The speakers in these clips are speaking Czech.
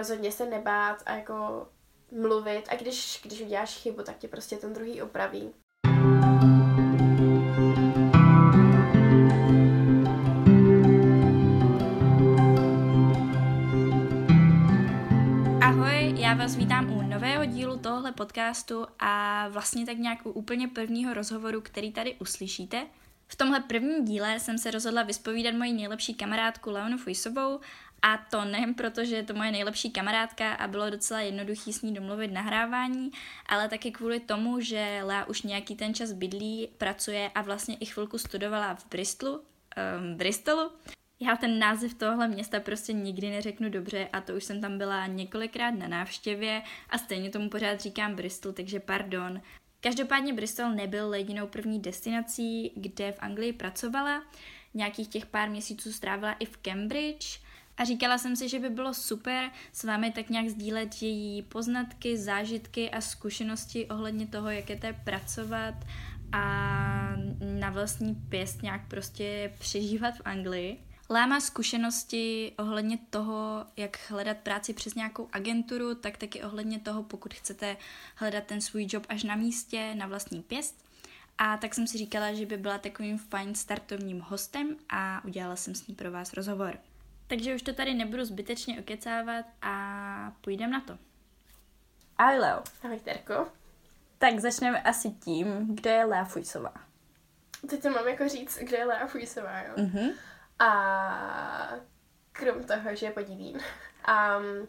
rozhodně se nebát a jako mluvit a když, když uděláš chybu, tak tě prostě ten druhý opraví. Ahoj, já vás vítám u nového dílu tohohle podcastu a vlastně tak nějak u úplně prvního rozhovoru, který tady uslyšíte. V tomhle prvním díle jsem se rozhodla vyspovídat moji nejlepší kamarádku Leonu Fujsovou a to nejen proto, že je to moje nejlepší kamarádka a bylo docela jednoduchý s ní domluvit nahrávání, ale taky kvůli tomu, že Lea už nějaký ten čas bydlí, pracuje a vlastně i chvilku studovala v Bristolu, um, Bristolu. Já ten název tohle města prostě nikdy neřeknu dobře a to už jsem tam byla několikrát na návštěvě a stejně tomu pořád říkám Bristol, takže pardon. Každopádně Bristol nebyl jedinou první destinací, kde v Anglii pracovala. Nějakých těch pár měsíců strávila i v Cambridge a říkala jsem si, že by bylo super s vámi tak nějak sdílet její poznatky, zážitky a zkušenosti ohledně toho, jak je to pracovat a na vlastní pěst nějak prostě přežívat v Anglii. Lé má zkušenosti ohledně toho, jak hledat práci přes nějakou agenturu, tak taky ohledně toho, pokud chcete hledat ten svůj job až na místě, na vlastní pěst. A tak jsem si říkala, že by byla takovým fajn startovním hostem a udělala jsem s ní pro vás rozhovor. Takže už to tady nebudu zbytečně okecávat a půjdeme na to. Ahoj Leo. Ahoj Terko. Tak začneme asi tím, kdo je Lea Fujsová. Teď to mám jako říct, kdo je Lea Fujsová, jo? Mhm. A krom toho, že je podivín. Um,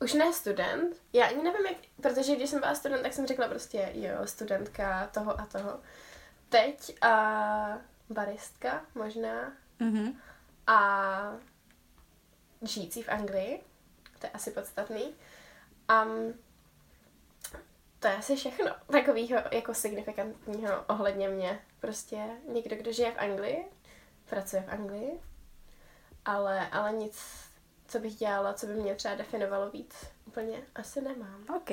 už ne student. Já ani nevím, jak, protože když jsem byla student, tak jsem řekla prostě, jo, studentka toho a toho. Teď a baristka možná. Mhm. A žijící v Anglii. To je asi podstatný. Um, to je asi všechno takového jako signifikantního ohledně mě. Prostě někdo, kdo žije v Anglii, pracuje v Anglii, ale, ale nic, co bych dělala, co by mě třeba definovalo víc, úplně asi nemám. OK.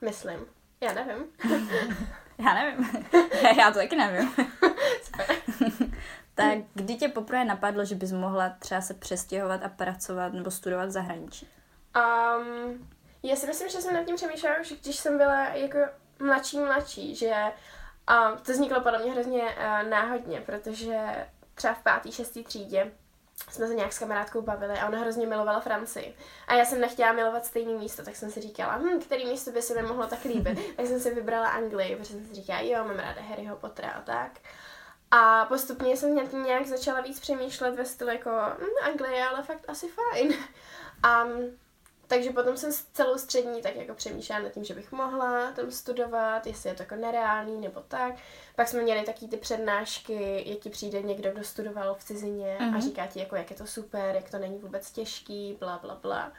Myslím. Já nevím. Já nevím. Já to taky nevím. Super. Tak kdy tě poprvé napadlo, že bys mohla třeba se přestěhovat a pracovat nebo studovat v zahraničí? Um, já si myslím, že jsem nad tím přemýšlela už, když jsem byla jako mladší, mladší, že um, to vzniklo podle mě hrozně uh, náhodně, protože třeba v pátý, šestý třídě jsme se nějak s kamarádkou bavili a ona hrozně milovala Francii. A já jsem nechtěla milovat stejné místo, tak jsem si říkala, hm, který místo by se mi mohlo tak líbit. tak jsem si vybrala Anglii, protože jsem si říkala, jo, mám ráda Harryho Pottera a tak. A postupně jsem nad tím nějak začala víc přemýšlet ve stylu jako, hm, Anglie, ale fakt asi fajn. A takže potom jsem celou střední tak jako přemýšlela nad tím, že bych mohla tam studovat, jestli je to jako nereálný nebo tak. Pak jsme měli taky ty přednášky, jak ti přijde někdo, kdo studoval v cizině mm-hmm. a říká ti, jako, jak je to super, jak to není vůbec těžký, bla, bla, bla.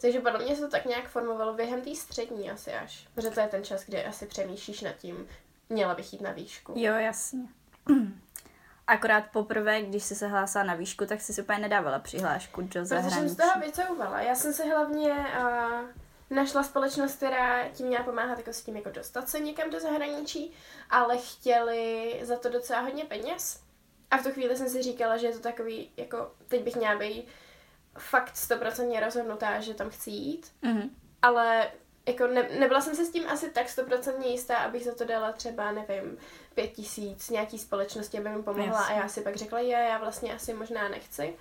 Takže podle mě se to tak nějak formovalo během té střední asi až. Protože to je ten čas, kdy asi přemýšlíš nad tím, měla bych jít na výšku. Jo, jasně. Akorát poprvé, když jsi se hlásila na výšku, tak jsi si úplně nedávala přihlášku do zahraničí. Protože jsem z toho vycouvala. Já jsem se hlavně uh, našla společnost, která ti měla pomáhat jako s tím jako dostat se někam do zahraničí, ale chtěli za to docela hodně peněz. A v tu chvíli jsem si říkala, že je to takový, jako teď bych měla být fakt stoprocentně rozhodnutá, že tam chci jít. Mhm. Ale jako ne, nebyla jsem se s tím asi tak stoprocentně jistá, abych za to dala třeba, nevím, pět tisíc nějaký společnosti, aby mi pomohla Jasně. a já si pak řekla, je, já vlastně asi možná nechci.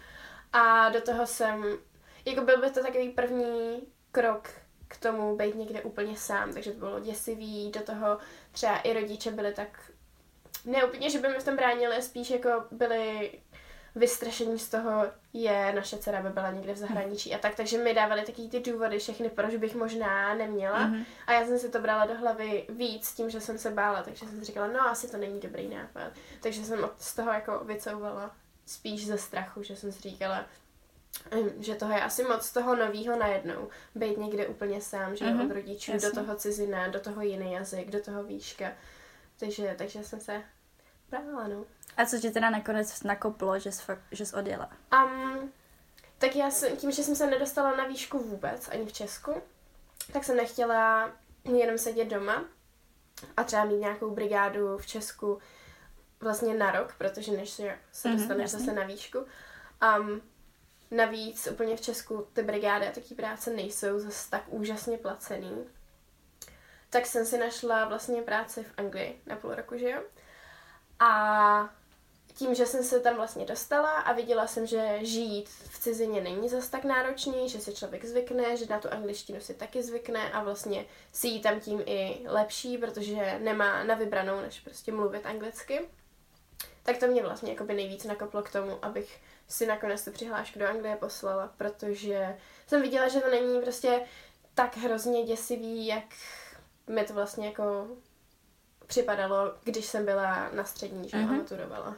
A do toho jsem, jako byl by to takový první krok k tomu být někde úplně sám, takže to bylo děsivý, do toho třeba i rodiče byli tak, ne úplně, že by mi v tom bránili, spíš jako byli vystrašení z toho, je naše dcera by byla někde v zahraničí a tak, takže mi dávali taky ty důvody všechny, proč bych možná neměla Mhm. a já jsem si to brala do hlavy víc tím, že jsem se bála, takže jsem si říkala, no asi to není dobrý nápad, takže jsem od- z toho jako vycouvala spíš ze strachu, že jsem si říkala, že toho je asi moc toho novýho najednou, být někde úplně sám, že Mhm, mm-hmm, od rodičů, jasně. do toho cizina, do toho jiný jazyk, do toho výška, takže, takže jsem se brala, no. A co tě teda nakonec nakoplo, že jsi, fakt, že jsi odjela? Um, tak já jsem, tím, že jsem se nedostala na výšku vůbec, ani v Česku, tak jsem nechtěla jenom sedět doma a třeba mít nějakou brigádu v Česku vlastně na rok, protože než se, se Mhm, dostaneš jasně. zase na výšku. Um, navíc úplně v Česku ty brigády a taky práce nejsou zase tak úžasně placený. Tak jsem si našla vlastně práci v Anglii na půl roku, že jo? A tím, že jsem se tam vlastně dostala a viděla jsem, že žít v cizině není zas tak náročný, že si člověk zvykne, že na tu angličtinu si taky zvykne a vlastně si jí tam tím i lepší, protože nemá na vybranou, než prostě mluvit anglicky. Tak to mě vlastně jakoby nejvíc nakoplo k tomu, abych si nakonec tu přihlášku do Anglie poslala, protože jsem viděla, že to není prostě tak hrozně děsivý, jak mi to vlastně jako připadalo, když jsem byla na střední, že mm-hmm. maturovala.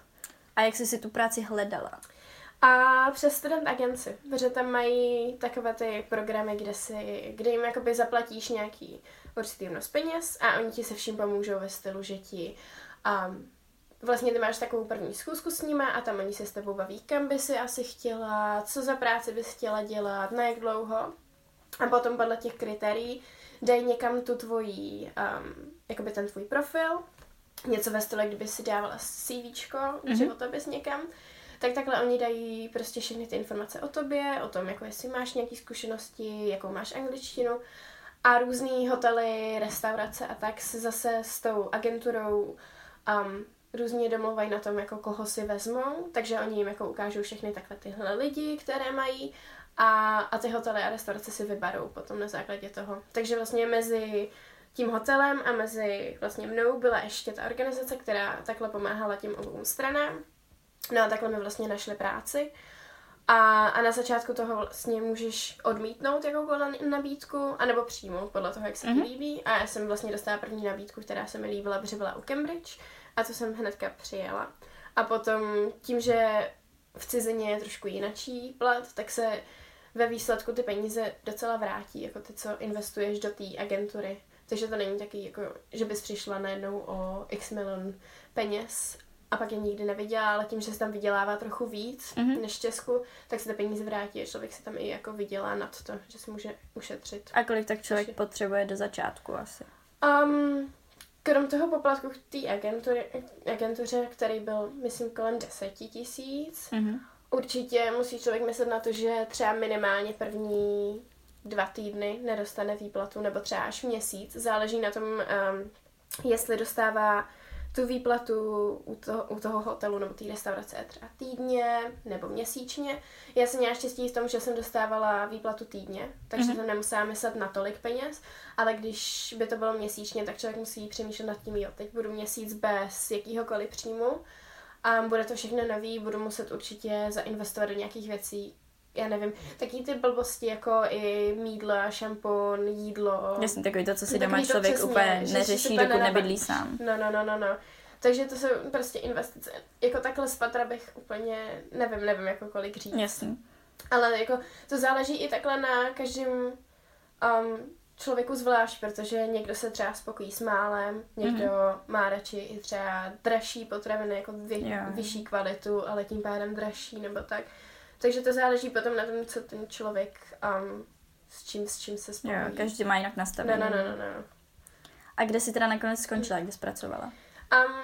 A jak jsi si tu práci hledala? A přes student agenci, protože tam mají takové ty programy, kde, si, kde jim jakoby zaplatíš nějaký určitý množství peněz a oni ti se vším pomůžou ve stylu, že ti um, vlastně ty máš takovou první zkusku s nimi a tam oni se s tebou baví, kam by si asi chtěla, co za práci bys chtěla dělat, na jak dlouho. A potom podle těch kritérií dají někam tu tvojí, um, jakoby ten tvůj profil, něco ve stylu, kdyby si dávala CVčko, mm-hmm. životopis někam, tak takhle oni dají prostě všechny ty informace o tobě, o tom, jako jestli máš nějaké zkušenosti, jakou máš angličtinu a různý hotely, restaurace a tak se zase s tou agenturou um, různě domluvají na tom, jako koho si vezmou, takže oni jim jako ukážou všechny takhle tyhle lidi, které mají a, a ty hotely a restaurace si vyberou potom na základě toho. Takže vlastně mezi tím hotelem a mezi vlastně mnou byla ještě ta organizace, která takhle pomáhala těm obou stranám. No a takhle mi vlastně našli práci. A, a na začátku toho vlastně můžeš odmítnout jakoukoliv nabídku, anebo přijmout podle toho, jak se ti mm-hmm. líbí. A já jsem vlastně dostala první nabídku, která se mi líbila, protože byla u Cambridge a to jsem hnedka přijela. A potom tím, že v cizině je trošku jinačí plat, tak se ve výsledku ty peníze docela vrátí, jako ty, co investuješ do té agentury. Takže to není taky, jako, že bys přišla najednou o x milion peněz a pak je nikdy neviděla, ale tím, že se tam vydělává trochu víc mm-hmm. než v Česku, tak se ty peníze vrátí a člověk si tam i jako vydělá nad to, že si může ušetřit. A kolik tak člověk Takže... potřebuje do začátku asi? Um, krom toho poplatku k té agentuře, který byl, myslím, kolem deseti tisíc, mm-hmm. určitě musí člověk myslet na to, že třeba minimálně první dva týdny nedostane výplatu, nebo třeba až měsíc. Záleží na tom, um, jestli dostává tu výplatu u toho, u toho hotelu nebo té restaurace třeba týdně nebo měsíčně. Já jsem měla štěstí v tom, že jsem dostávala výplatu týdně, takže mm-hmm. jsem nemusela myslet na tolik peněz, ale když by to bylo měsíčně, tak člověk musí přemýšlet nad tím, jo, teď budu měsíc bez jakýhokoliv příjmu a bude to všechno nový, budu muset určitě zainvestovat do nějakých věcí, já nevím, taky ty blbosti jako i mídlo, šampon, jídlo. Jasně, takový to, co si doma člověk přesně, úplně neřeší, dokud nebydlí sám. No, no, no, no, no. Takže to jsou prostě investice. Jako takhle z patra bych úplně, nevím, nevím, jako kolik říct. Jasně. Ale jako to záleží i takhle na každém um, člověku zvlášť, protože někdo se třeba spokojí s málem, někdo mm-hmm. má radši i třeba dražší potraviny, jako vy, yeah. vyšší kvalitu, ale tím pádem dražší nebo tak. Takže to záleží potom na tom, co ten člověk, um, s čím, s čím se spojí. Jo, každý má jinak nastavený. No, no, no, no, no. A kde jsi teda nakonec skončila, kde jsi pracovala?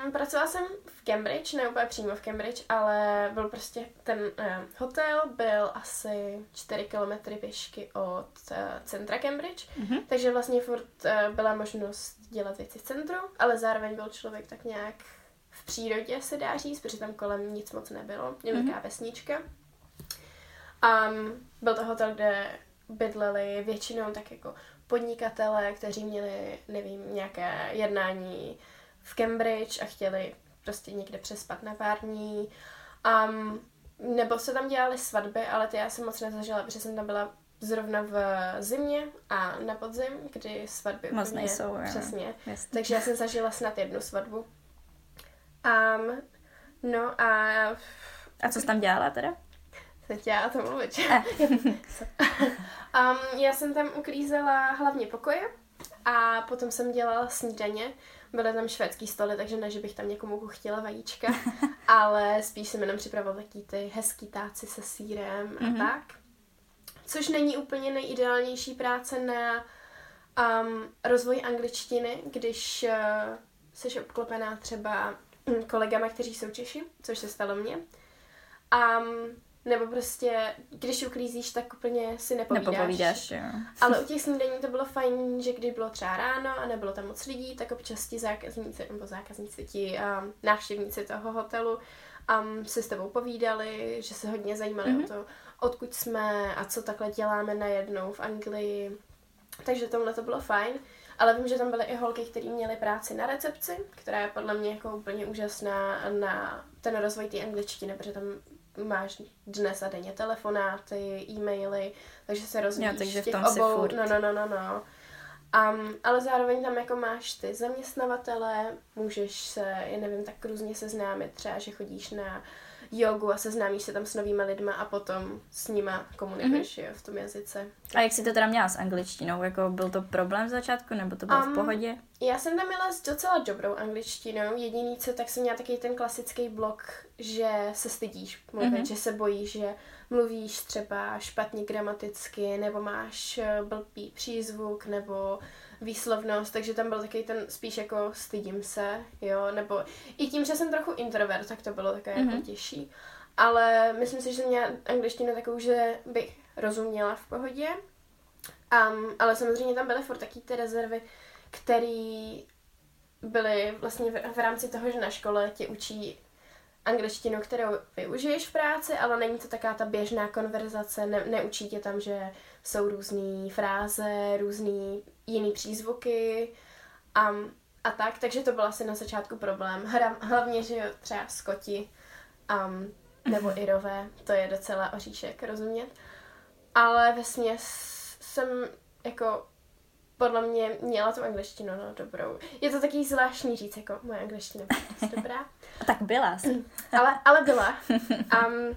Um, pracovala jsem v Cambridge, ne úplně přímo v Cambridge, ale byl prostě ten uh, hotel byl asi 4 kilometry pěšky od uh, centra Cambridge, mm-hmm. takže vlastně furt uh, byla možnost dělat věci v centru, ale zároveň byl člověk tak nějak v přírodě, se dá říct, protože tam kolem nic moc nebylo, jenom mm-hmm. vesnička. Um, byl to hotel, kde bydleli většinou tak jako podnikatele, kteří měli, nevím, nějaké jednání v Cambridge a chtěli prostě někde přespat na pár dní. Um, nebo se tam dělaly svatby, ale ty já jsem moc nezažila, protože jsem tam byla zrovna v zimě a na podzim, kdy svatby moc úplně, nejsou. Přesně. Jasný. Takže já jsem zažila snad jednu svatbu. Um, no a... A co jsi tam dělala teda? Teď já to mluvit. um, já jsem tam uklízela hlavně pokoje a potom jsem dělala snídaně. Byly tam švédský stoly, takže ne, že bych tam někomu chtěla vajíčka, ale spíš jsem jenom připravovala taky ty hezký táci se sírem a mm-hmm. tak. Což není úplně nejideálnější práce na um, rozvoj angličtiny, když uh, jsi obklopená třeba kolegama, kteří jsou Češi, což se stalo mně. Um, nebo prostě, když uklízíš, tak úplně si nepovídáš. Nepopovídáš, jo. Ale u těch snídaní to bylo fajn, že když bylo třeba ráno a nebylo tam moc lidí, tak občas ti zákazníci, nebo zákazníci, ti um, návštěvníci toho hotelu um, se s tebou povídali, že se hodně zajímali mm-hmm. o to, odkud jsme a co takhle děláme najednou v Anglii. Takže tomhle to bylo fajn. Ale vím, že tam byly i holky, které měly práci na recepci, která je podle mě jako úplně úžasná na ten rozvoj té angličtiny, protože tam máš dnes a denně telefonáty, e-maily, takže se rozvíjíš jo, takže v těch tom obou. furt. No, no, no, no, no. Um, ale zároveň tam jako máš ty zaměstnavatele, můžeš se, já nevím, tak různě seznámit, třeba, že chodíš na jogu a seznámíš se tam s novými lidma a potom s nima komunikuješ mm-hmm. jo, v tom jazyce. A jak jsi to teda měla s angličtinou? Jako byl to problém v začátku, nebo to bylo um, v pohodě? Já jsem tam měla s docela dobrou angličtinou. Jediný co, tak jsem měla takový ten klasický blok, že se stydíš mluvit, mm-hmm. že se bojíš, že mluvíš třeba špatně gramaticky, nebo máš eh, blbý přízvuk, nebo výslovnost, takže tam byl takový ten spíš jako stydím se, jo, nebo i tím, že jsem trochu introvert, tak to bylo takové mm-hmm. jako těžší. Ale myslím si, že měla angličtinu takovou, že bych rozuměla v pohodě. Um, ale samozřejmě tam byly furt taky ty rezervy, které byly vlastně v, v rámci toho, že na škole tě učí angličtinu, kterou využiješ v práci, ale není to taká ta běžná konverzace, ne, neučí tě tam, že jsou různé fráze, různé jiný přízvuky a, a tak, takže to byl asi na začátku problém. Hra, hlavně, že jo, třeba skoti um, nebo irové, to je docela oříšek, rozumět. Ale ve směs jsem jako podle mě měla tu angličtinu no, dobrou. Je to taky zvláštní říct, jako moje angličtina byla dobrá. tak byla ale, ale byla. Um,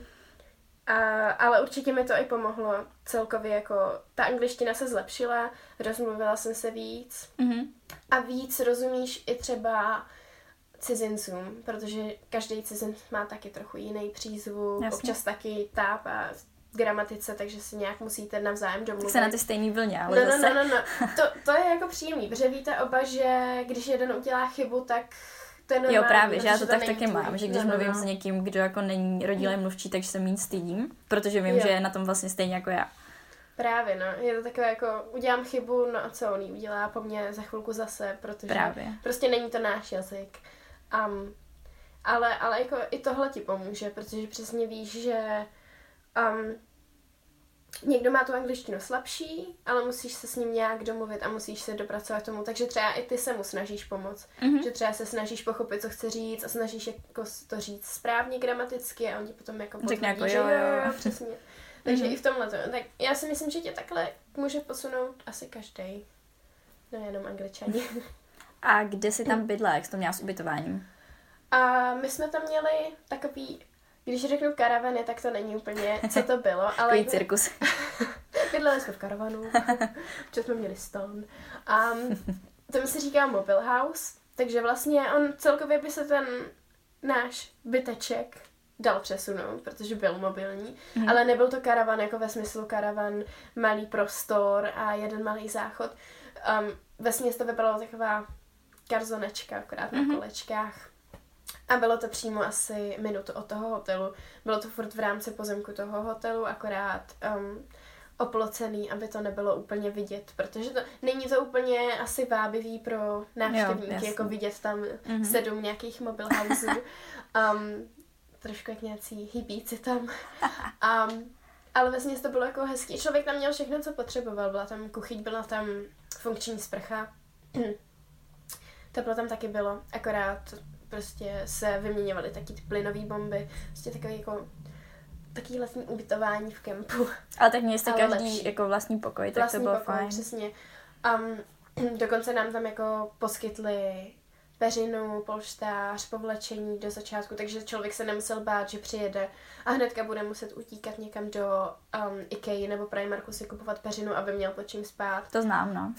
a, ale určitě mi to i pomohlo celkově, jako ta angličtina se zlepšila, rozmluvila jsem se víc mm-hmm. a víc rozumíš i třeba cizincům, protože každý cizinc má taky trochu jiný přízvuk, Jasně. občas taky táp a gramatice, takže si nějak musíte navzájem domluvit. Tak se na ty stejný vlně, ale no, zase... no, no, no, no. To, to je jako příjemný, protože víte oba, že když jeden udělá chybu, tak to je normální, Jo, právě, že já to tak taky mám, že když no, mluvím no. s někým, kdo jako není rodilý mluvčí, takže se méně stydím, protože vím, Jo. že je na tom vlastně stejně jako já. Právě, no. Je to takové jako, udělám chybu, no a co on udělá po mně za chvilku zase, protože Právě. prostě není to náš jazyk. Um, ale, ale jako i tohle ti pomůže, protože přesně víš, že um, někdo má tu angličtinu slabší, ale musíš se s ním nějak domluvit a musíš se dopracovat tomu, takže třeba i ty se mu snažíš pomoct. Mhm. Že třeba se snažíš pochopit, co chce říct a snažíš jako to říct správně gramaticky a on ti potom jako Řekne potvrdí, jako že jo, jo, jo. přesně. Takže Mhm. i v tomhle to. Tak já si myslím, že tě takhle může posunout asi každý. No jenom angličani. A kde jsi tam bydla, jak jsi to měla s ubytováním? A my jsme tam měli takový, když řeknu karavany, tak to není úplně, co to bylo, ale... Takový cirkus. Bydleli jsme v karavanu, že jsme měli ston. A tomu se říká mobile house, takže vlastně on celkově by se ten náš byteček dal přesunout, protože byl mobilní, Mhm. ale nebyl to karavan jako ve smyslu karavan, malý prostor a jeden malý záchod. Um, ve to vypadalo taková karzonečka, akorát na Mhm. kolečkách. A bylo to přímo asi minutu od toho hotelu. Bylo to furt v rámci pozemku toho hotelu, akorát um, oplocený, aby to nebylo úplně vidět, protože to není to úplně asi vábivý pro návštěvníky, jasně. jako vidět tam Mhm. sedm nějakých mobil houseů. Um, trošku jak nějací hybíci tam. Um, ale vlastně to bylo jako hezký. Člověk tam měl všechno, co potřeboval. Byla tam kuchyň, byla tam funkční sprcha. Teplo tam taky bylo, akorát prostě se vyměňovaly taky ty plynové bomby. Prostě takový jako taký letní ubytování v kempu. Ale tak měli jste Ale každý lepší. jako vlastní pokoj, tak Vlastní to bylo pokoj, fajn. Přesně. Um, dokonce nám tam jako poskytli peřinu, polštář, povlečení do začátku, takže člověk se nemusel bát, že přijede a hnedka bude muset utíkat někam do um, Ikea nebo Primarku si kupovat peřinu, aby měl pod čím spát. To znám, no.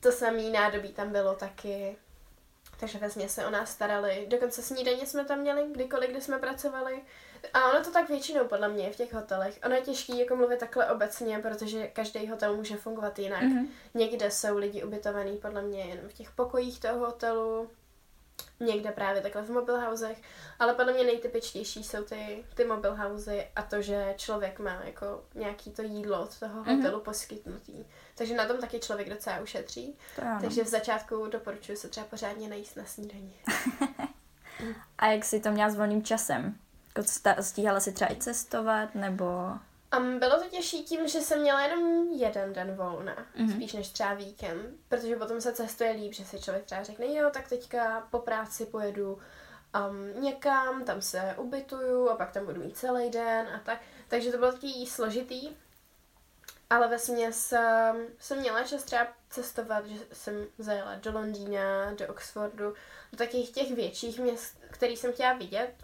To samý nádobí tam bylo taky. Takže vezmě se o nás starali. Dokonce snídaně jsme tam měli, kdykoliv, kdy jsme pracovali. A ono to tak většinou podle mě je v těch hotelech. Ono je těžké jako mluvit takhle obecně, protože každý hotel může fungovat jinak. Mhm. Někde jsou lidi ubytovaní podle mě jenom v těch pokojích toho hotelu. Někde právě takhle v mobilhousech, ale podle mě nejtypičtější jsou ty, ty mobilhousey a to, že člověk má jako nějaký to jídlo od toho Mhm. hotelu mm-hmm. poskytnutý. Takže na tom taky člověk docela ušetří. Takže v začátku doporučuji se třeba pořádně najíst na snídaní. A jak jsi to měla s volným časem? Jako Stíhala si třeba i cestovat, nebo... Um, bylo to těžší tím, že jsem měla jenom jeden den volna, Mhm. mm-hmm. spíš než třeba víkend, protože potom se cestuje líp, že si člověk třeba řekne, jo, tak teďka po práci pojedu um, někam, tam se ubytuju a pak tam budu mít celý den a tak. Takže to bylo taky složitý, ale ve směs um, jsem měla čas třeba cestovat, že jsem zajela do Londýna, do Oxfordu, do takových těch větších měst, který jsem chtěla vidět.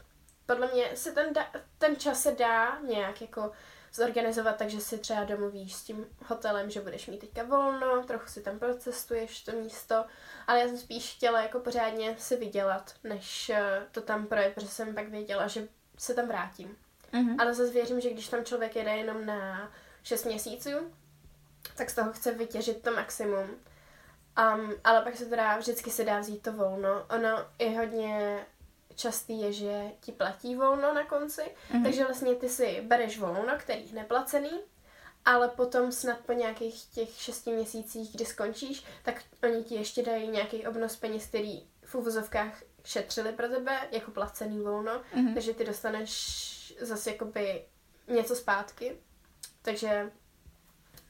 Podle mě se ten, da, ten čas se dá nějak jako zorganizovat, takže si třeba domluvíš s tím hotelem, že budeš mít teďka volno, trochu si tam procestuješ to místo, ale já jsem spíš chtěla jako pořádně si vydělat, než eh, to tam projet, protože jsem pak věděla, že se tam vrátím. Mhm. Ale zase věřím, že když tam člověk jede jenom na 6 měsíců, tak z toho chce vytěžit to maximum. Um, ale pak se teda vždycky se dá vzít to volno. Ono je hodně častý je, že ti platí volno na konci, Mhm. takže vlastně ty si bereš volno, který je neplacený, ale potom snad po nějakých těch šesti měsících, kdy skončíš, tak oni ti ještě dají nějaký obnos peněz, který v uvozovkách šetřili pro tebe jako placený volno, Mhm. takže ty dostaneš zase jakoby něco zpátky. Takže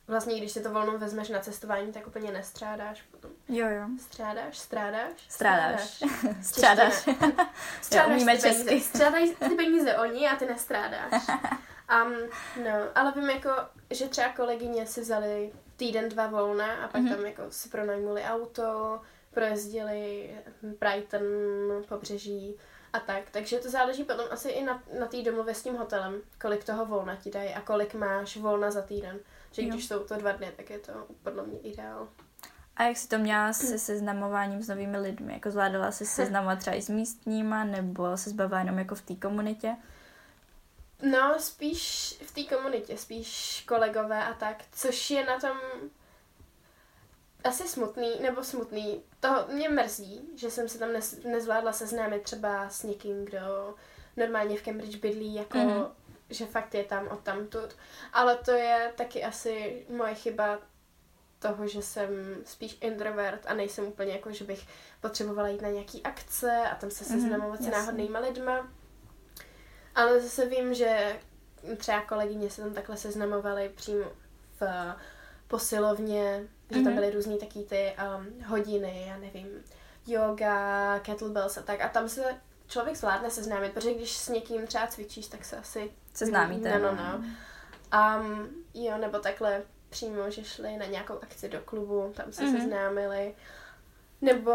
vlastně, když si to volno vezmeš na cestování, tak úplně nestrádáš potom. Jo, jo. Strádáš, strádáš? Strádáš. Strádáš. Strádáš umíme ty peníze. česky. Strádají ty peníze oni a ty nestrádáš. Um, no, ale vím jako, že třeba kolegyně si vzali týden, dva volna a pak Mhm. tam jako si pronajmuli auto, projezdili Brighton, pobřeží a tak. Takže to záleží potom asi i na, na té domluvě s tím hotelem, kolik toho volna ti dají a kolik máš volna za týden. Že Jo. když jsou to dva dny, tak je to podle mě ideál. A jak jsi to měla se seznamováním s novými lidmi? Jako zvládala jsi seznamovat třeba i s místníma, nebo se zbavila jenom jako v té komunitě? No, spíš v té komunitě, spíš kolegové a tak, což je na tom asi smutný, nebo smutný. To mě mrzí, že jsem se tam nez, nezvládla seznámit třeba s někým, kdo normálně v Cambridge bydlí, jako Mhm. že fakt je tam od tamtud. Ale to je taky asi moje chyba toho, že jsem spíš introvert a nejsem úplně jako, že bych potřebovala jít na nějaký akce a tam se Mhm, seznamovat s jasně. náhodnýma lidma. Ale zase vím, že třeba kolegyně se tam takhle seznamovaly přímo v posilovně, že tam Mhm. byly různý taky ty um, hodiny, já nevím, yoga, kettlebells a tak. A tam se člověk zvládne seznámit, protože když s někým třeba cvičíš, tak se asi Seznámíte. No, no, no. Um, jo, nebo takhle přímo, že šli na nějakou akci do klubu, tam se Mhm. mm-hmm. seznámili. Nebo,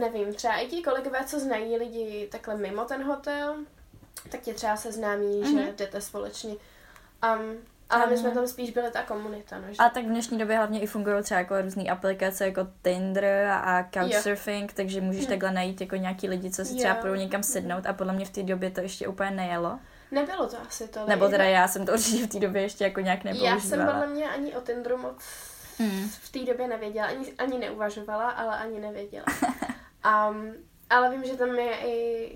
nevím, třeba i ti kolegové, co znají lidi takhle mimo ten hotel, tak tě třeba seznámí, mm-hmm. Mhm. že jdete společně. Um, ale my jsme tam spíš byli ta komunita, no, že... A tak v dnešní době hlavně i fungují třeba jako různé aplikace jako Tinder a Couchsurfing, takže můžeš Hm. takhle najít jako nějaký lidi, co si Jo. třeba půjdou někam sednout a podle mě v té době to ještě úplně nejelo. Nebylo to asi to. Nebo teda já jsem to určitě v té době ještě jako nějak Já nepoužívala. jsem podle mě ani o Tinderu moc Mm. v té době nevěděla, ani, ani neuvažovala, ale ani nevěděla. Um, ale vím, že tam je i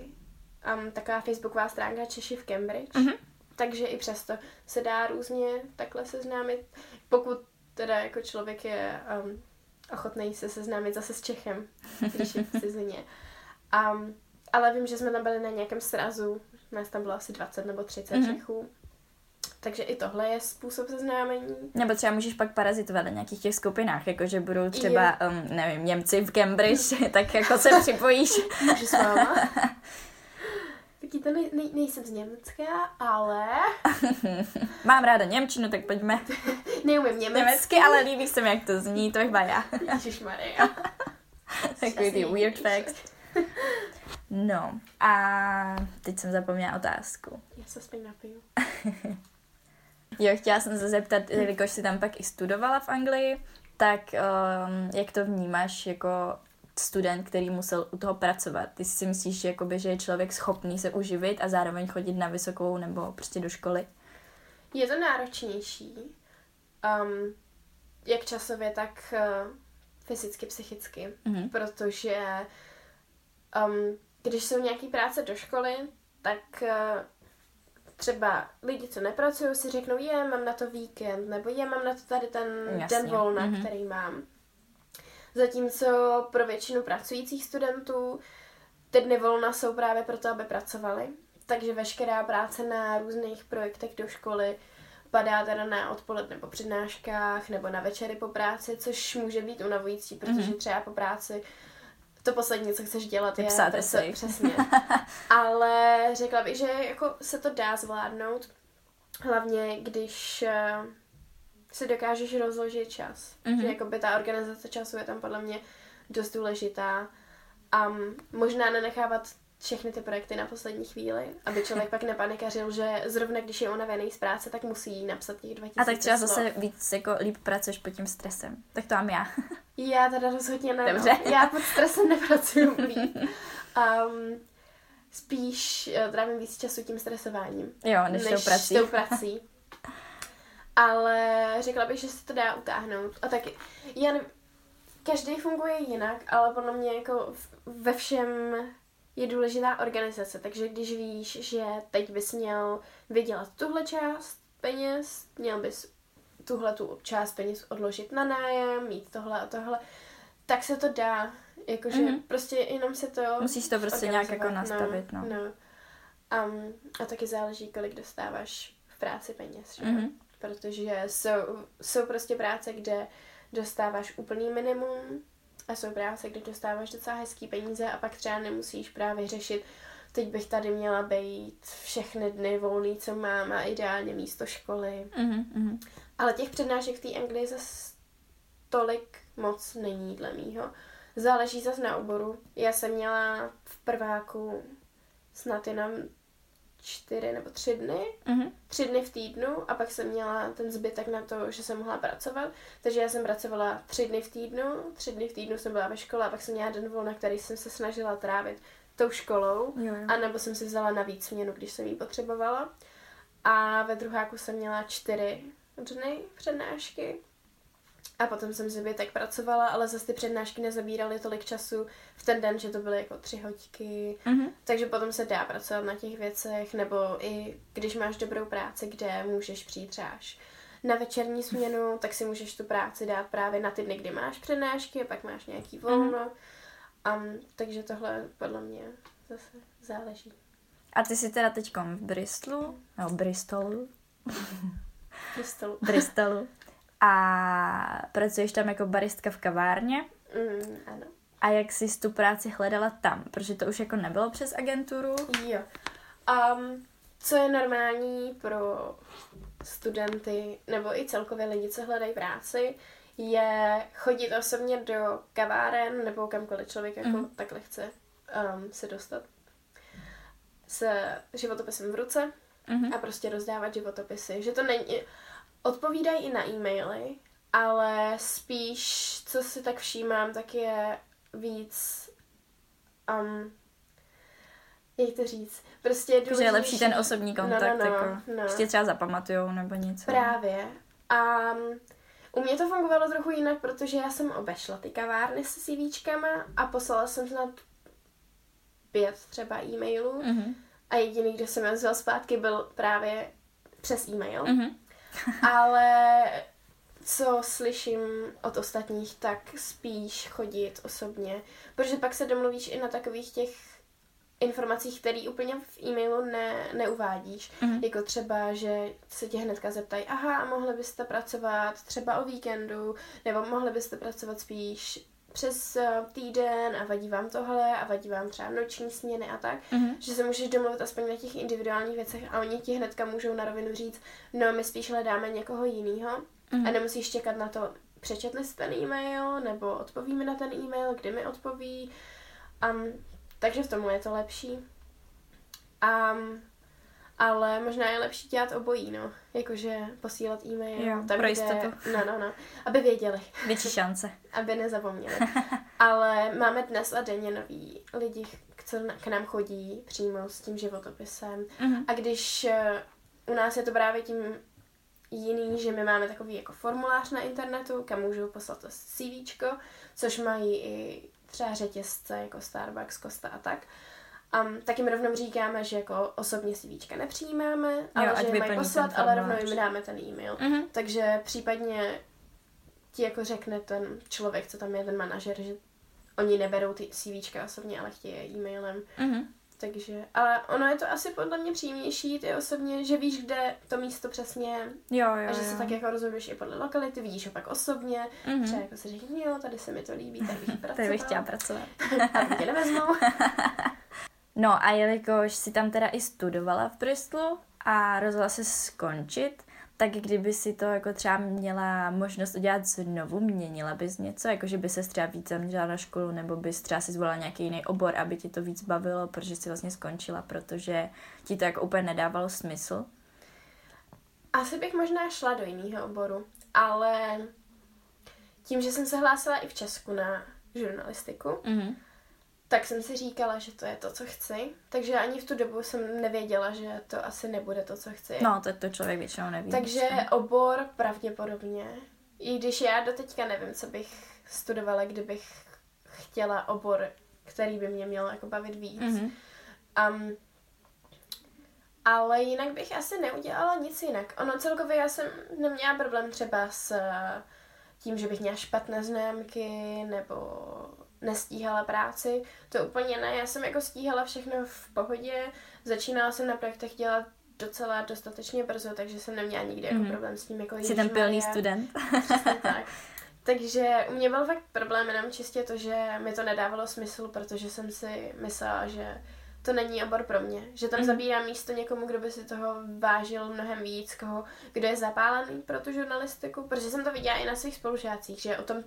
um, taková facebooková stránka Češi v Cambridge, Mhm. Takže i přesto se dá různě takhle seznámit, pokud teda jako člověk je um, ochotný se seznámit zase s Čechem, když je v cizině. Um, ale vím, že jsme tam byli na nějakém srazu, nás tam bylo asi 20 nebo 30 Mhm. mm-hmm. Čechů, takže i tohle je způsob seznámení. Nebo třeba můžeš pak parazitovat na nějakých těch skupinách, jako že budou třeba, um, nevím, Němci v Cambridge, tak jako se připojíš. Můžu s váma? To nej, nej, nejsem z Německa, ale Mám ráda Němčinu, tak pojďme neumím německy. německy, ale líbí se mi, jak to zní, to byla já. Ježišmarja. Takový ty weird facts. No a teď jsem zapomněla otázku. Já se aspoň napiju. Jo, chtěla jsem se zeptat, jelikož jsi tam pak i studovala v Anglii, tak um, jak to vnímáš jako student, který musel u toho pracovat? Ty si myslíš, že, jakoby, že je člověk schopný se uživit a zároveň chodit na vysokou nebo prostě do školy? Je to náročnější, um, jak časově, tak uh, fyzicky, psychicky, Mhm. protože um, když jsou nějaký práce do školy, tak uh, třeba lidi, co nepracují, si řeknou, je, mám na to víkend, nebo je, mám na to tady ten Jasně. den volna, Mhm. mm-hmm. který mám. Zatímco pro většinu pracujících studentů ty dny volna jsou právě proto, aby pracovali. Takže veškerá práce na různých projektech do školy padá teda na odpoledne po přednáškách nebo na večery po práci, což může být unavující, protože Mhm. třeba po práci to poslední, co chceš dělat, Je je, psát esej. Přesně. Ale řekla bych, že jako se to dá zvládnout, hlavně když eh, si dokážeš rozložit čas. Mhm. Mm-hmm. Že jakoby ta organizace času je tam podle mě dost důležitá. A m, možná nenechávat všechny ty projekty na poslední chvíli, aby člověk pak nepanikařil, že zrovna když je unavený z práce, tak musí napsat těch 2000 A tak třeba slov. zase víc jako líp pracuješ pod tím stresem. Tak to mám já. Já teda rozhodně ne. Dobře. No. Já pod stresem nepracuju líp. Um, spíš uh, trávím víc času tím stresováním. Jo, než, tou prací. tou prací. Ale řekla bych, že se to dá utáhnout. A taky, já nevím, každý funguje jinak, ale podle mě jako ve všem je důležitá organizace. Takže když víš, že teď bys měl vydělat tuhle část peněz, měl bys tuhle tu část peněz odložit na nájem, mít tohle a tohle, tak se to dá. Jakože Mhm. mm-hmm. prostě jenom se to Musíš to prostě nějak jako organizovat, nastavit, no. no. Um, a taky záleží, kolik dostáváš v práci peněz, že? Mhm. Protože jsou, jsou prostě práce, kde dostáváš úplný minimum a jsou práce, kde dostáváš docela hezký peníze a pak třeba nemusíš právě řešit, teď bych tady měla být všechny dny volný, co mám a ideálně místo školy. Mhm, mhm. Ale těch přednášek v té Anglii zase tolik moc není dle mýho. Záleží zase na oboru. Já jsem měla v prváku snad jenom čtyři nebo tři dny. Mhm. Tři dny v týdnu a pak jsem měla ten zbytek na to, že jsem mohla pracovat. Takže já jsem pracovala tři dny v týdnu, tři dny v týdnu jsem byla ve škole a pak jsem měla den volna, který jsem se snažila trávit tou školou. Jo, jo. A nebo jsem si vzala navíc směnu, když jsem ji potřebovala. A ve druháku jsem měla čtyři dny přednášky. A potom jsem zbytek pracovala, ale zase ty přednášky nezabíraly tolik času v ten den, že to byly jako tři hoďky. Mhm. Takže potom se dá pracovat na těch věcech, nebo i když máš dobrou práci, kde můžeš přijít třeba až na večerní směnu, tak si můžeš tu práci dát právě na ty dny, kdy máš přednášky, a pak máš nějaký volno. Um, takže tohle podle mě zase záleží. A ty jsi teda teď v Bristolu, no Bristolu, Bristolu. Bristolu. A pracuješ tam jako baristka v kavárně. Mm, ano. A jak jsi tu práci hledala tam? Protože to už jako nebylo přes agenturu. Jo. Um, co je normální pro studenty nebo i celkově lidi, co hledají práci, je chodit osobně do kaváren nebo kamkoliv člověk jako mm. takhle chce um, se dostat s životopisem v ruce Mhm. a prostě rozdávat životopisy. Že to není... Odpovídají i na e-maily, ale spíš, co si tak všímám, tak je víc... Um, jak to říct? Prostě je Takže je lepší ten důležitější- osobní No, kontakt, no, no, jako, no. že tě třeba zapamatujou nebo něco. Právě. A um, u mě to fungovalo trochu jinak, protože já jsem obešla ty kavárny se CVčkama a poslala jsem snad pět třeba e-mailů Mhm. a jediný, kdo se mi ozval zpátky, byl právě přes e-mail. Mhm. Ale co slyším od ostatních, tak spíš chodit osobně, protože pak se domluvíš i na takových těch informacích, které úplně v e-mailu ne, neuvádíš. Mhm. Jako třeba, že se tě hnedka zeptají, aha, mohli byste pracovat třeba o víkendu, nebo mohli byste pracovat spíš přes eh, týden a vadí vám tohle a vadí vám třeba noční směny a tak, Mhm. že se můžeš domluvit aspoň na těch individuálních věcech a oni ti hnedka můžou na rovinu říct, no my spíš hledáme někoho jiného Mhm. a nemusíš čekat na to, přečetli jste ten e-mail, nebo odpovíme na ten e-mail, kdy mi odpoví. Um, takže v tomu je to lepší. Um, ale možná je lepší dělat obojí, no. Jakože posílat e-mail. Jo, pro jistotu. No, no, no. Aby věděli, Větší šance. aby nezapomněli. ale máme dnes a denně noví lidi, co k nám chodí přímo s tím životopisem. Mhm. A když eh, u nás je to právě tím jiný, že my máme takový jako formulář na internetu, kam můžou poslat to CVčko, což mají i třeba řetězce jako Starbucks, Costa a tak. Um, tak jim rovnou říkáme, že jako osobně CVčka nepřijímáme, ale Jo, ať že je mají poslat, ale rovnou jim dáme ten e-mail. Mhm. Takže případně ti jako řekne ten člověk, co tam je, ten manažer, že oni neberou ty CVčka osobně, ale chtějí je e-mailem. Mhm. Takže, ale ono je to asi podle mě příjemnější ty osobně, že víš, kde to místo přesně Jo, jo, a že se jo. tak jako rozhoduješ i podle lokality, vidíš ho pak osobně, Mhm. třeba jako si řekni, jo, tady se mi to líbí, tady bych pracovala. Tady bych chtěla pracovat. a tě nevezmou. No a jelikož si tam teda i studovala v Bristolu a rozhodla se skončit, tak kdyby si to jako třeba měla možnost udělat znovu, měnila bys něco, jako že by se třeba víc zaměřila na školu, nebo bys třeba si zvolila nějaký jiný obor, aby ti to víc bavilo, protože jsi vlastně skončila, protože ti to jako úplně nedávalo smysl. Asi bych možná šla do jiného oboru, ale tím, že jsem se hlásila i v Česku na žurnalistiku, Mhm. Tak jsem si říkala, že to je to, co chci. Takže ani v tu dobu jsem nevěděla, že to asi nebude to, co chci. No, to, to člověk většinou neví. Takže obor pravděpodobně. I když já do teďka nevím, co bych studovala, kdybych chtěla obor, který by mě měl jako bavit víc. Mhm. Um, ale jinak bych asi neudělala nic jinak. Ono celkově já jsem neměla problém třeba s tím, že bych měla špatné známky nebo nestíhala práci. To úplně ne, já jsem jako stíhala všechno v pohodě. Začínala jsem na projektech dělat docela dostatečně brzo, takže jsem neměla nikdy jako Mhm. problém s tím, jako Jsi ten pilný student. Tak. Takže u mě byl fakt problém jenom čistě to, že mi to nedávalo smysl, protože jsem si myslela, že to není obor pro mě. Že tam Mhm. zabírám místo někomu, kdo by si toho vážil mnohem víc, koho, kdo je zapálený pro tu žurnalistiku, protože jsem to viděla i na svých spolužácích, že o tom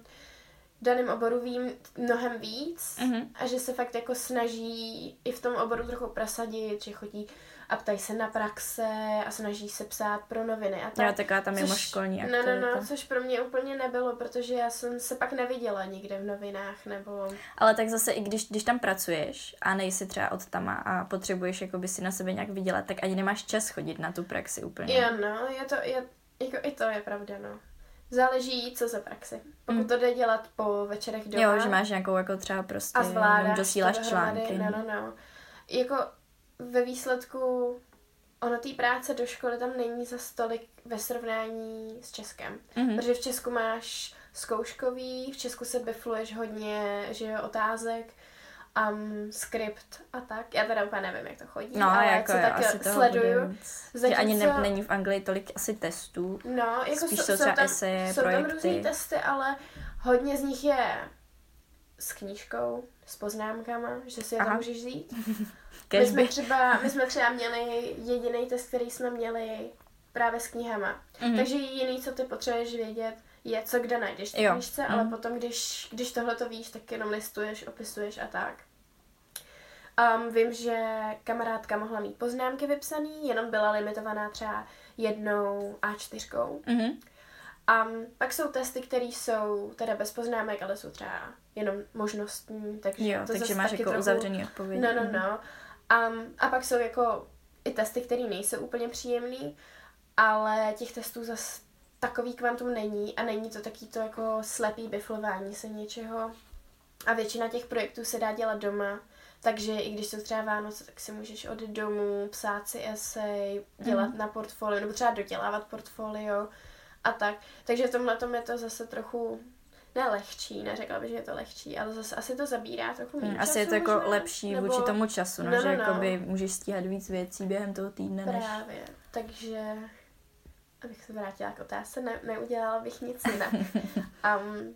daném oboru vím mnohem víc Mhm. a že se fakt jako snaží i v tom oboru trochu prosadit, že chodí a ptají se na praxe a snaží se psát pro noviny a tak. Jo, taková tam mimoškolní No, aktivita. no, no, což pro mě úplně nebylo, protože já jsem se pak neviděla nikde v novinách, nebo... Ale tak zase i když, když tam pracuješ a nejsi třeba od tama a potřebuješ jakoby si na sebe nějak vydělat, tak ani nemáš čas chodit na tu praxi úplně. Jo, no, je to, je, jako i to je pravda, no. Záleží, co za praxi. Pokud Mm. to jde dělat po večerech doma Jo, že máš nějakou jako třeba prostě, a zvládáš dosíláš články. No, no, no. Jako ve výsledku ono té práce do školy tam není za stolik ve srovnání s Českem. Mhm. Protože v Česku máš zkouškový, v Česku se bifluješ hodně, že jo, otázek, um, skript a tak. Já teda úplně nevím, jak to chodí, No, ale jako co jo, tak asi toho sleduju. víc. Že ani ne, Zatímco- není v Anglii tolik asi testů. No, jako Spíš jsou, jsou třeba tam, eseje, jsou tam projekty. různý testy, ale hodně z nich je s knížkou, s poznámkama, že si je tam Aha. můžeš vzít. My jsme, třeba, my jsme třeba měli jediný test, který jsme měli právě s knihama. Mhm. Takže jediný, co ty potřebuješ vědět, je, co kde najdeš v Jo. knížce, ale Mhm. potom, když, když tohle to víš, tak jenom listuješ, opisuješ a tak. Um, vím, že kamarádka mohla mít poznámky vypsaný, jenom byla limitovaná třeba jednou A4. Mhm. Um, pak jsou testy, které jsou teda bez poznámek, ale jsou třeba jenom možnostní, takže Jo, to takže máš taky jako trochu... uzavřený odpovědi. No, no, Mhm. no. Um, a pak jsou jako i testy, které nejsou úplně příjemný, ale těch testů zase takový kvantum není a není to taky to jako slepý biflování se něčeho. A většina těch projektů se dá dělat doma, takže i když jsou třeba Vánoce, tak si můžeš odejít domů, psát si esej, dělat Mhm. na portfolio, nebo třeba dodělávat portfolio a tak. Takže v tomhle tom je to zase trochu ne lehčí, neřekla bych, že je to lehčí, ale zase asi to zabírá trochu méně Hmm, Asi je to jako možná, lepší nebo- vůči tomu času, no, No, že no, no. jakoby můžeš stíhat víc věcí během toho týdne, než... Právě, takže abych se vrátila k otázce, ne, neudělala bych nic jinak. Um,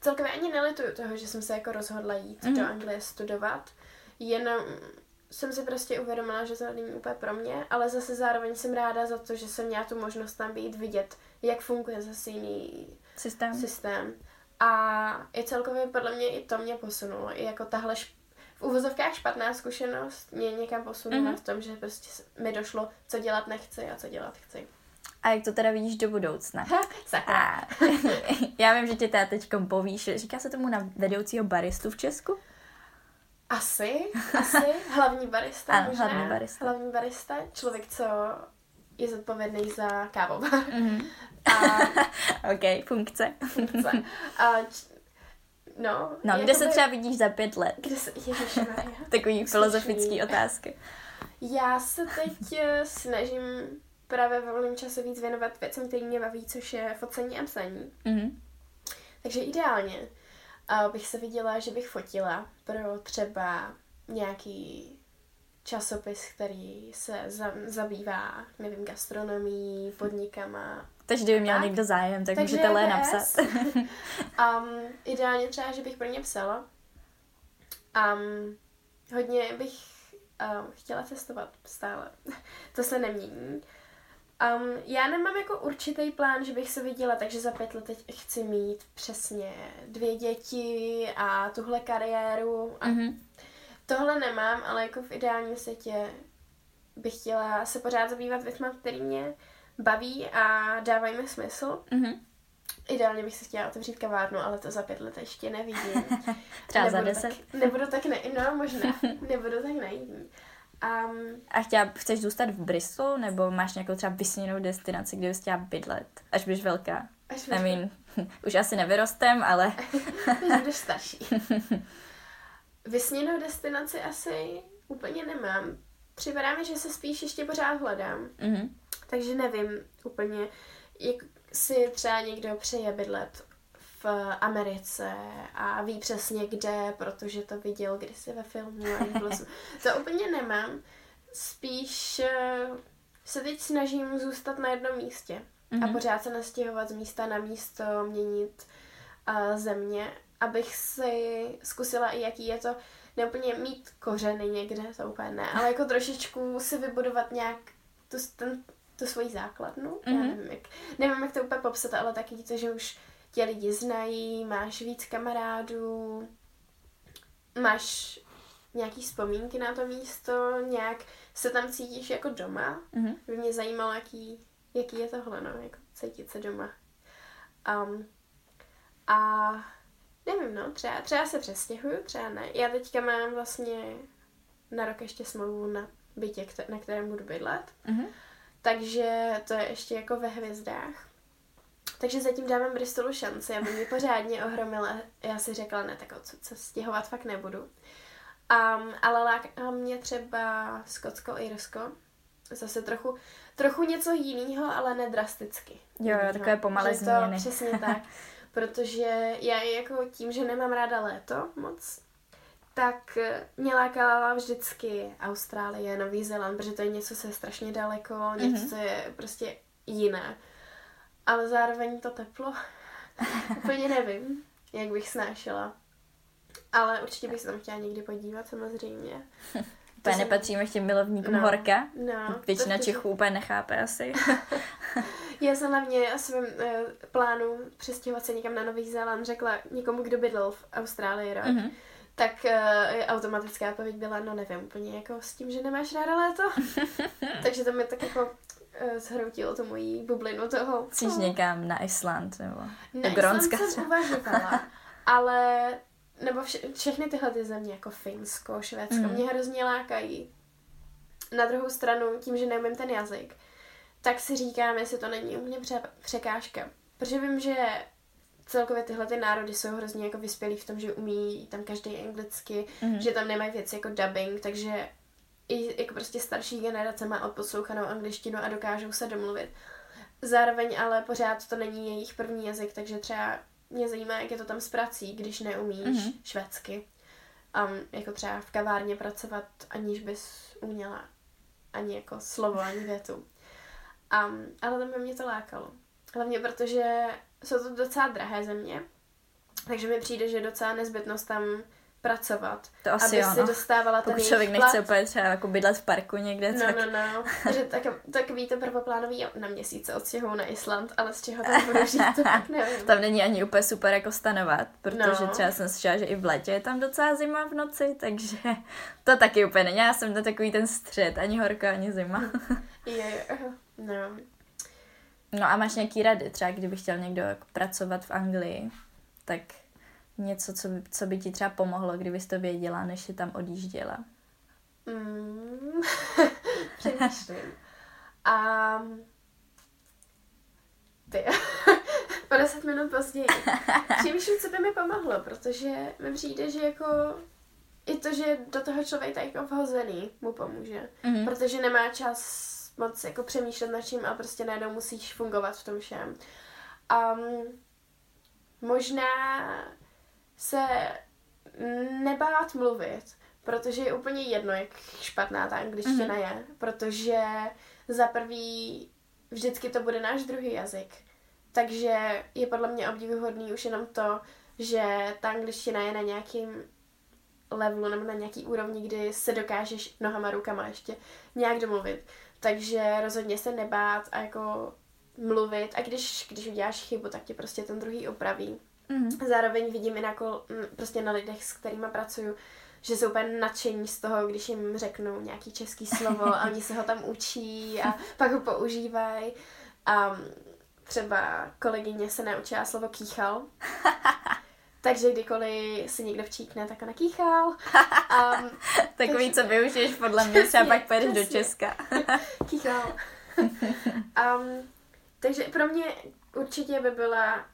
celkově ani nelituju toho, že jsem se jako rozhodla jít Mhm. do Anglie studovat, jenom jsem si prostě uvědomila, že to není úplně pro mě, ale zase zároveň jsem ráda za to, že jsem měla tu možnost tam být, vidět, jak funguje zase jiný Systém? systém. A i celkově podle mě i to mě posunulo. I jako tahle šp- v uvozovkách špatná zkušenost mě někam posunula Mhm. v tom, že prostě mi došlo, co dělat nechci a co dělat chci. A jak to teda vidíš do budoucna? Ha, sakra. A, já vím, že tě teda teď povíš, říká se tomu na vedoucího baristu v Česku? Asi, asi. Hlavní barista Ano, možná. hlavní barista. Hlavní barista. Člověk, co je zodpovědný za kávovar. Mhm. A OK, funkce. funkce. A, č- no, No, kde se třeba vidíš za pět let? Kde se. Takový filozofický otázky. Já se teď eh, snažím právě ve volném čase víc věnovat věcem, které mě baví, což je focení a psaní. Mhm. Takže ideálně a bych se viděla, že bych fotila pro třeba nějaký časopis, který se za, zabývá, nevím, gastronomií, podnikama. Takže kdyby měl Tak. někdo zájem, tak Takže můžete Lé PS. napsat. Um, ideálně třeba, že bych pro ně psala. Um, hodně bych um, chtěla cestovat stále. to se nemění. Um, já nemám jako určitý plán, že bych se viděla, takže za pět let teď chci mít přesně dvě děti a tuhle kariéru. A Mhm. tohle nemám, ale jako v ideálním světě bych chtěla se pořád zabývat věcmi, které mě baví a dávají mi smysl. Mhm. Ideálně bych si chtěla otevřít kavárnu, ale to za pět let ještě nevidím. Třeba za Nebudu deset. Tak, nebudu tak ne, no možná, nebudu tak naivní. Um, A chtěla, chceš zůstat v Bristolu, nebo máš nějakou třeba vysněnou destinaci, kde bys chtěla bydlet, až budeš velká? až I mean, už asi nevyrostem, ale Když budeš starší. Vysněnou destinaci asi úplně nemám. Připadá mi, že se spíš ještě pořád hledám. mhm. Takže nevím úplně, jak si třeba někdo přeje bydlet v Americe a ví přesně kde, protože to viděl kdysi ve filmu. To úplně nemám. Spíš eh, se teď snažím zůstat na jednom místě a Mhm. pořád se nastěhovat z místa na místo, měnit uh, země, abych si zkusila i jaký je to, neúplně mít kořeny někde, to úplně ne, ale jako trošičku si vybudovat nějak tu, ten, tu svoji základnu. Já Mhm. nevím, jak, nevím, jak to úplně popsat, ale taky to, že už tě lidi znají, máš víc kamarádů, máš nějaký vzpomínky na to místo, nějak se tam cítíš jako doma. Mhm. By mě zajímalo, jaký, jaký je tohle, no, jako cítit se doma. Um, a nevím, no, třeba, třeba se přestěhuju, třeba ne. Já teďka mám vlastně na rok ještě smlouvu na bytě, na kterém budu bydlet. Mhm. Takže to je ještě jako ve hvězdách. Takže zatím dávám Bristolu šanci, aby mě pořádně ohromila. Já si řekla, ne, tak co, co stěhovat fakt nebudu. Um, ale láká mě třeba Skotsko, Irsko. Zase trochu, trochu něco jiného, ale nedrasticky. Jo, jo, takové pomalé Že to, změny. Přesně tak. Protože já jako tím, že nemám ráda léto moc, tak eh, mě lákala vždycky Austrálie, Nový Zéland, protože to je něco, co je strašně daleko, něco, Mhm. co je prostě jiné. Ale zároveň to teplo, úplně nevím, jak bych snášela. Ale určitě bych se tam chtěla někdy podívat, samozřejmě. Úplně jsem- nepatříme k těm milovníkům No. horka. No, Většina protože- Čechů úplně nechápe asi. Já jsem hlavně o svém uh, plánu přestěhovat se někam na Nový Zéland řekla někomu, kdo bydlel v Austrálii rok. Mhm. Tak uh, automatická odpověď byla, no nevím, úplně jako s tím, že nemáš ráda léto. Takže to mi tak jako uh, zhroutilo tu moji bublinu toho. Chceš někam na Island nebo Na do Grónska Island jsem uvažovala, ale nebo vše, všechny tyhle ty země, jako Finsko, Švédsko, mm. mě hrozně lákají. Na druhou stranu, tím, že neumím ten jazyk, tak si říkám, jestli to není úplně pře- překážka. Protože vím, že celkově tyhle ty národy jsou hrozně jako vyspělí v tom, že umí tam každý anglicky, Mhm. že tam nemají věci jako dubbing, takže i jako prostě starší generace má odposlouchanou angličtinu a dokážou se domluvit. Zároveň ale pořád to není jejich první jazyk, takže třeba mě zajímá, jak je to tam s prací, když neumíš Mhm. mm-hmm. švédsky. Um, jako třeba v kavárně pracovat, aniž bys uměla ani jako slovo, ani větu. Um, ale tam by mě to lákalo. Hlavně protože jsou to docela drahé země, takže mi přijde, že je docela nezbytnost tam pracovat, To asi aby jo, si no. dostávala ten Pokud člověk plat. nechce úplně třeba jako bydlet v parku někde, No, tak no, no. Takže tak, takový to prvoplánový na měsíce odstěhují na Island, ale z čeho tam budu žít, to tak nevím. tam není ani úplně super jako stanovat, protože No. třeba jsem slyšela, že i v létě je tam docela zima v noci, takže to taky úplně není. Já jsem na takový ten střed, ani horko, ani zima. Je, no. No a máš nějaký rady, třeba kdyby chtěl někdo jako pracovat v Anglii, tak něco, co by, co by ti třeba pomohlo, kdybys to věděla, než si tam odjížděla. Mm. Přemýšlím. A ty, o deset minut později. Přemýšlím, co by mi pomohlo, protože mi přijde, že jako i to, že do toho člověk tak jako vhozený mu pomůže. Mm-hmm. Protože nemá čas moc jako přemýšlet nad čím a prostě najednou musíš fungovat v tom všem. Um, možná se nebát mluvit, protože je úplně jedno, jak špatná ta angličtina mm-hmm. je, protože za prvý vždycky to bude náš druhý jazyk. Takže je podle mě obdivuhodný už jenom to, že ta angličtina je na nějakým levelu nebo na nějaký úrovni, kdy se dokážeš nohama, rukama ještě nějak domluvit. Takže rozhodně se nebát a jako mluvit a když, když uděláš chybu, tak ti prostě ten druhý opraví. Mm-hmm. Zároveň vidím i na, kol, prostě na lidech, s kterými pracuju, že jsou úplně nadšení z toho, když jim řeknou nějaký český slovo a oni se ho tam učí a pak ho používají. A třeba kolegyně se naučila slovo kýchal. Takže kdykoliv si někdo včíkne, tak ho kýchal. Um, Takový, takže... co využiješ podle mě, třeba pak pojedeš do Česka. kýchal. Um, takže pro mě určitě by byla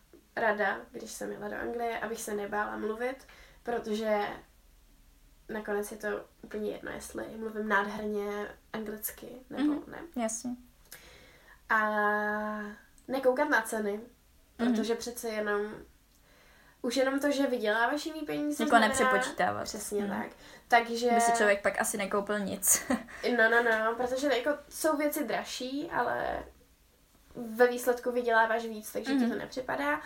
rada, když jsem jela do Anglie, abych se nebála mluvit, protože nakonec je to úplně jedno, jestli mluvím nádherně anglicky nebo mm-hmm. ne. Jasně. A nekoukat na ceny, mm-hmm. protože přece jenom už jenom to, že vyděláváš jiný peníze, Jako nepřepočítávat. Přesně mm. tak. Takže... By si člověk pak asi nekoupil nic. no, no, no, protože jako jsou věci dražší, ale ve výsledku vyděláváš víc, takže mm. ti to mhm. nepřipadá.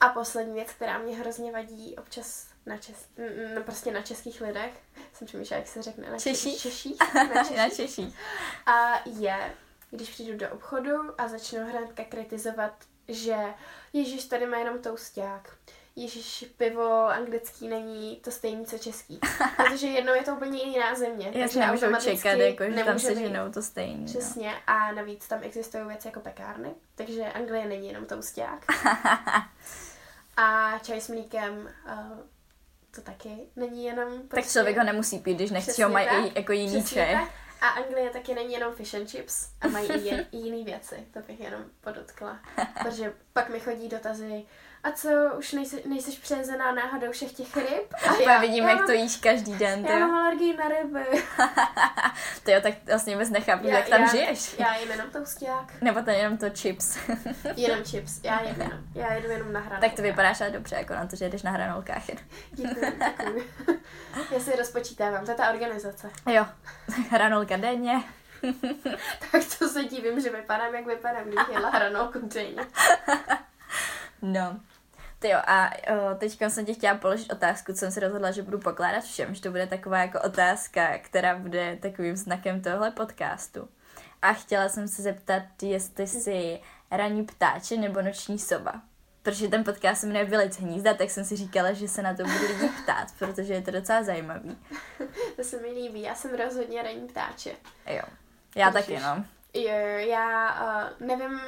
A poslední věc, která mě hrozně vadí občas na, čes, no prostě na českých lidech, jsem přemýšlela, jak se řekne, na Češích. Češích. Na Češích. na Češích. A je, když přijdu do obchodu a začnu hnedka kritizovat, že Ježíš, tady má jenom tousták. Ježíš, pivo anglický není to stejný, co český. Protože jednou je to úplně jiná země. Já nemůžu čekat, jako, že tam se ženou to stejný. No. Přesně. No. A navíc tam existují věci jako pekárny, takže Anglie není jenom tousták. a čaj s mlíkem uh, to taky není jenom... Prostě... Tak člověk ho nemusí pít, když nechci ho mají i jako jiný čaj. A Anglie taky není jenom fish and chips a mají i, i jiný věci, to bych jenom podotkla. Protože pak mi chodí dotazy, a co, už nejsi, nejseš přejezená náhodou všech těch ryb? A já, vidím, já jak mám, to jíš každý den. Já mám alergii na ryby. to jo, tak vlastně vůbec nechápu, jak tam já, žiješ. Já jim jenom tousták. Nebo to jenom to chips. jenom chips, já jim jenom. Já jedu jenom na hranolkách. Tak to vypadáš ale dobře, jako na to, že jedeš na hranolkách. děkuji, děkuji. já si rozpočítávám, to je ta organizace. Jo, hranolka denně. tak to se divím, že vypadám, jak vypadám, když jela hranolku denně. no, ty jo, a teď jsem ti chtěla položit otázku, co jsem si rozhodla, že budu pokládat všem, že to bude taková jako otázka, která bude takovým znakem tohle podcastu. A chtěla jsem se zeptat, jestli jsi ranní ptáče nebo noční sova. Protože ten podcast se jmenuje Vylec hnízda, tak jsem si říkala, že se na to budu lidi ptát, protože je to docela zajímavý. To se mi líbí, já jsem rozhodně ranní ptáče. Jo, já Určitě. taky no. Já uh, nevím,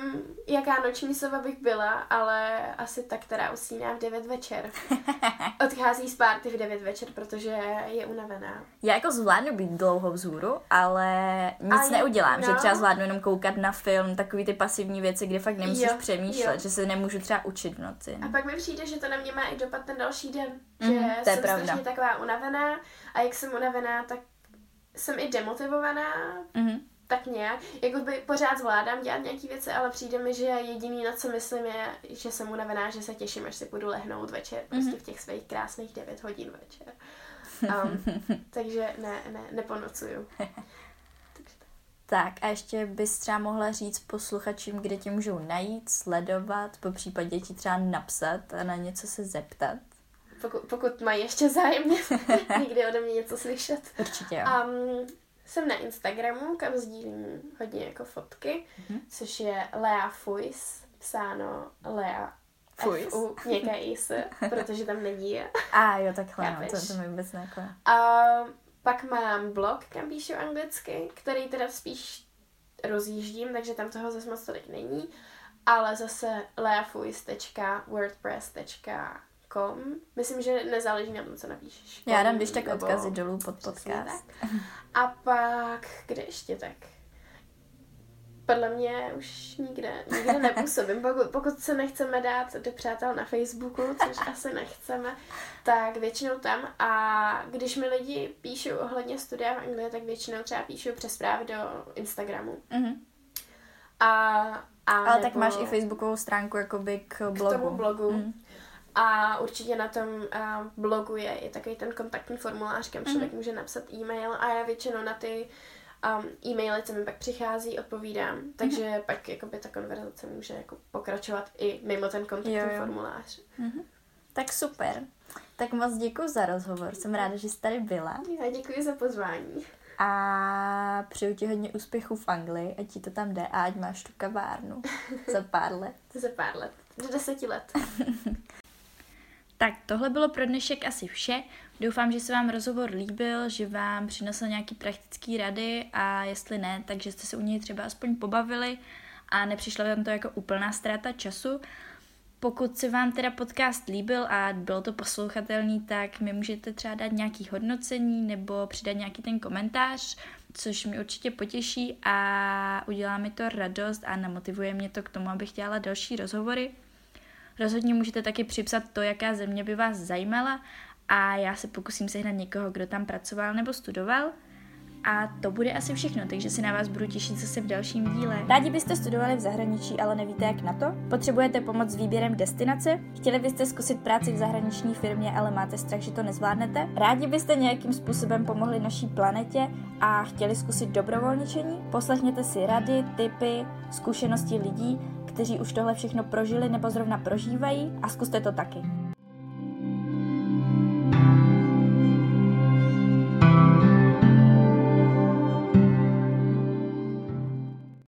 jaká noční sova bych byla, ale asi ta, která usíná v 9 večer. Odchází z párty v 9 večer, protože je unavená. Já jako zvládnu být dlouho vzhůru, ale nic je, neudělám. No. Že třeba zvládnu jenom koukat na film, takový ty pasivní věci, kde fakt nemusíš jo, přemýšlet, jo. že se nemůžu třeba učit v noci. A pak mi přijde, že to na mě má i dopad ten další den. Mm, že to jsem pravda. strašně taková unavená a jak jsem unavená, tak jsem i demotivovaná. Mm-hmm tak nějak, jako by pořád zvládám dělat nějaké věci, ale přijde mi, že jediný, na co myslím, je, že jsem unavená, že se těším, až si půjdu lehnout večer, mm-hmm. prostě v těch svých krásných 9 hodin večer. Um, takže ne, ne, neponocuju. Tak a ještě bys třeba mohla říct posluchačům, kde tě můžou najít, sledovat, po případě ti třeba napsat a na něco se zeptat. Pokud, pokud mají ještě zájem někdy ode mě něco slyšet. Určitě jo. Um, jsem na Instagramu, kam sdílím hodně jako fotky, mm-hmm. což je Lea Fuis, psáno Lea Fuis. F-U, nějaké is, protože tam není je. A jo, takhle, no, to, to mi vůbec neklo. A pak mám blog, kam píšu anglicky, který teda spíš rozjíždím, takže tam toho zase moc tolik není, ale zase leafuis.wordpress.com com. Myslím, že nezáleží na tom, co napíšeš. Já dám když tak odkazy dolů pod podcast. Tak. A pak, kde ještě tak? Podle mě už nikde, nikde nepůsobím. Pokud, pokud se nechceme dát do přátel na Facebooku, což asi nechceme, tak většinou tam. A když mi lidi píšou ohledně studia v Anglii, tak většinou třeba píšou přes zprávy do Instagramu. Mhm. A, a Ale nebo tak máš i facebookovou stránku jakoby k blogu. k tomu blogu. Mhm. A určitě na tom uh, blogu je i takový ten kontaktní formulář, kam člověk Mhm. může napsat e-mail a já většinou na ty um, e-maily, co mi pak přichází, odpovídám. Mhm. Takže pak jakoby ta konverzace může jako pokračovat i mimo ten kontaktní Jo, jo. formulář. Tak super. Tak moc děkuji za rozhovor. Jsem ráda, že jsi tady byla. Já děkuji za pozvání. A přeju ti hodně úspěchů v Anglii, ať ti to tam jde a ať máš tu kavárnu za pár let. Za pár let. Do deseti let. Tak tohle bylo pro dnešek asi vše. Doufám, že se vám rozhovor líbil, že vám přinesl nějaký praktický rady a jestli ne, takže jste se u něj třeba aspoň pobavili a nepřišla vám to jako úplná ztráta času. Pokud se vám teda podcast líbil a bylo to poslouchatelný, tak mi můžete třeba dát nějaký hodnocení nebo přidat nějaký ten komentář, což mi určitě potěší a udělá mi to radost a namotivuje mě to k tomu, abych dělala další rozhovory. Rozhodně můžete taky připsat to, jaká země by vás zajímala a já se pokusím sehnat někoho, kdo tam pracoval nebo studoval. A to bude asi všechno, takže se na vás budu těšit zase v dalším díle. Rádi byste studovali v zahraničí, ale nevíte jak na to? Potřebujete pomoc s výběrem destinace? Chtěli byste zkusit práci v zahraniční firmě, ale máte strach, že to nezvládnete? Rádi byste nějakým způsobem pomohli naší planetě a chtěli zkusit dobrovolničení? Poslechněte si rady, tipy, zkušenosti lidí, kteří už tohle všechno prožili nebo zrovna prožívají a zkuste to taky.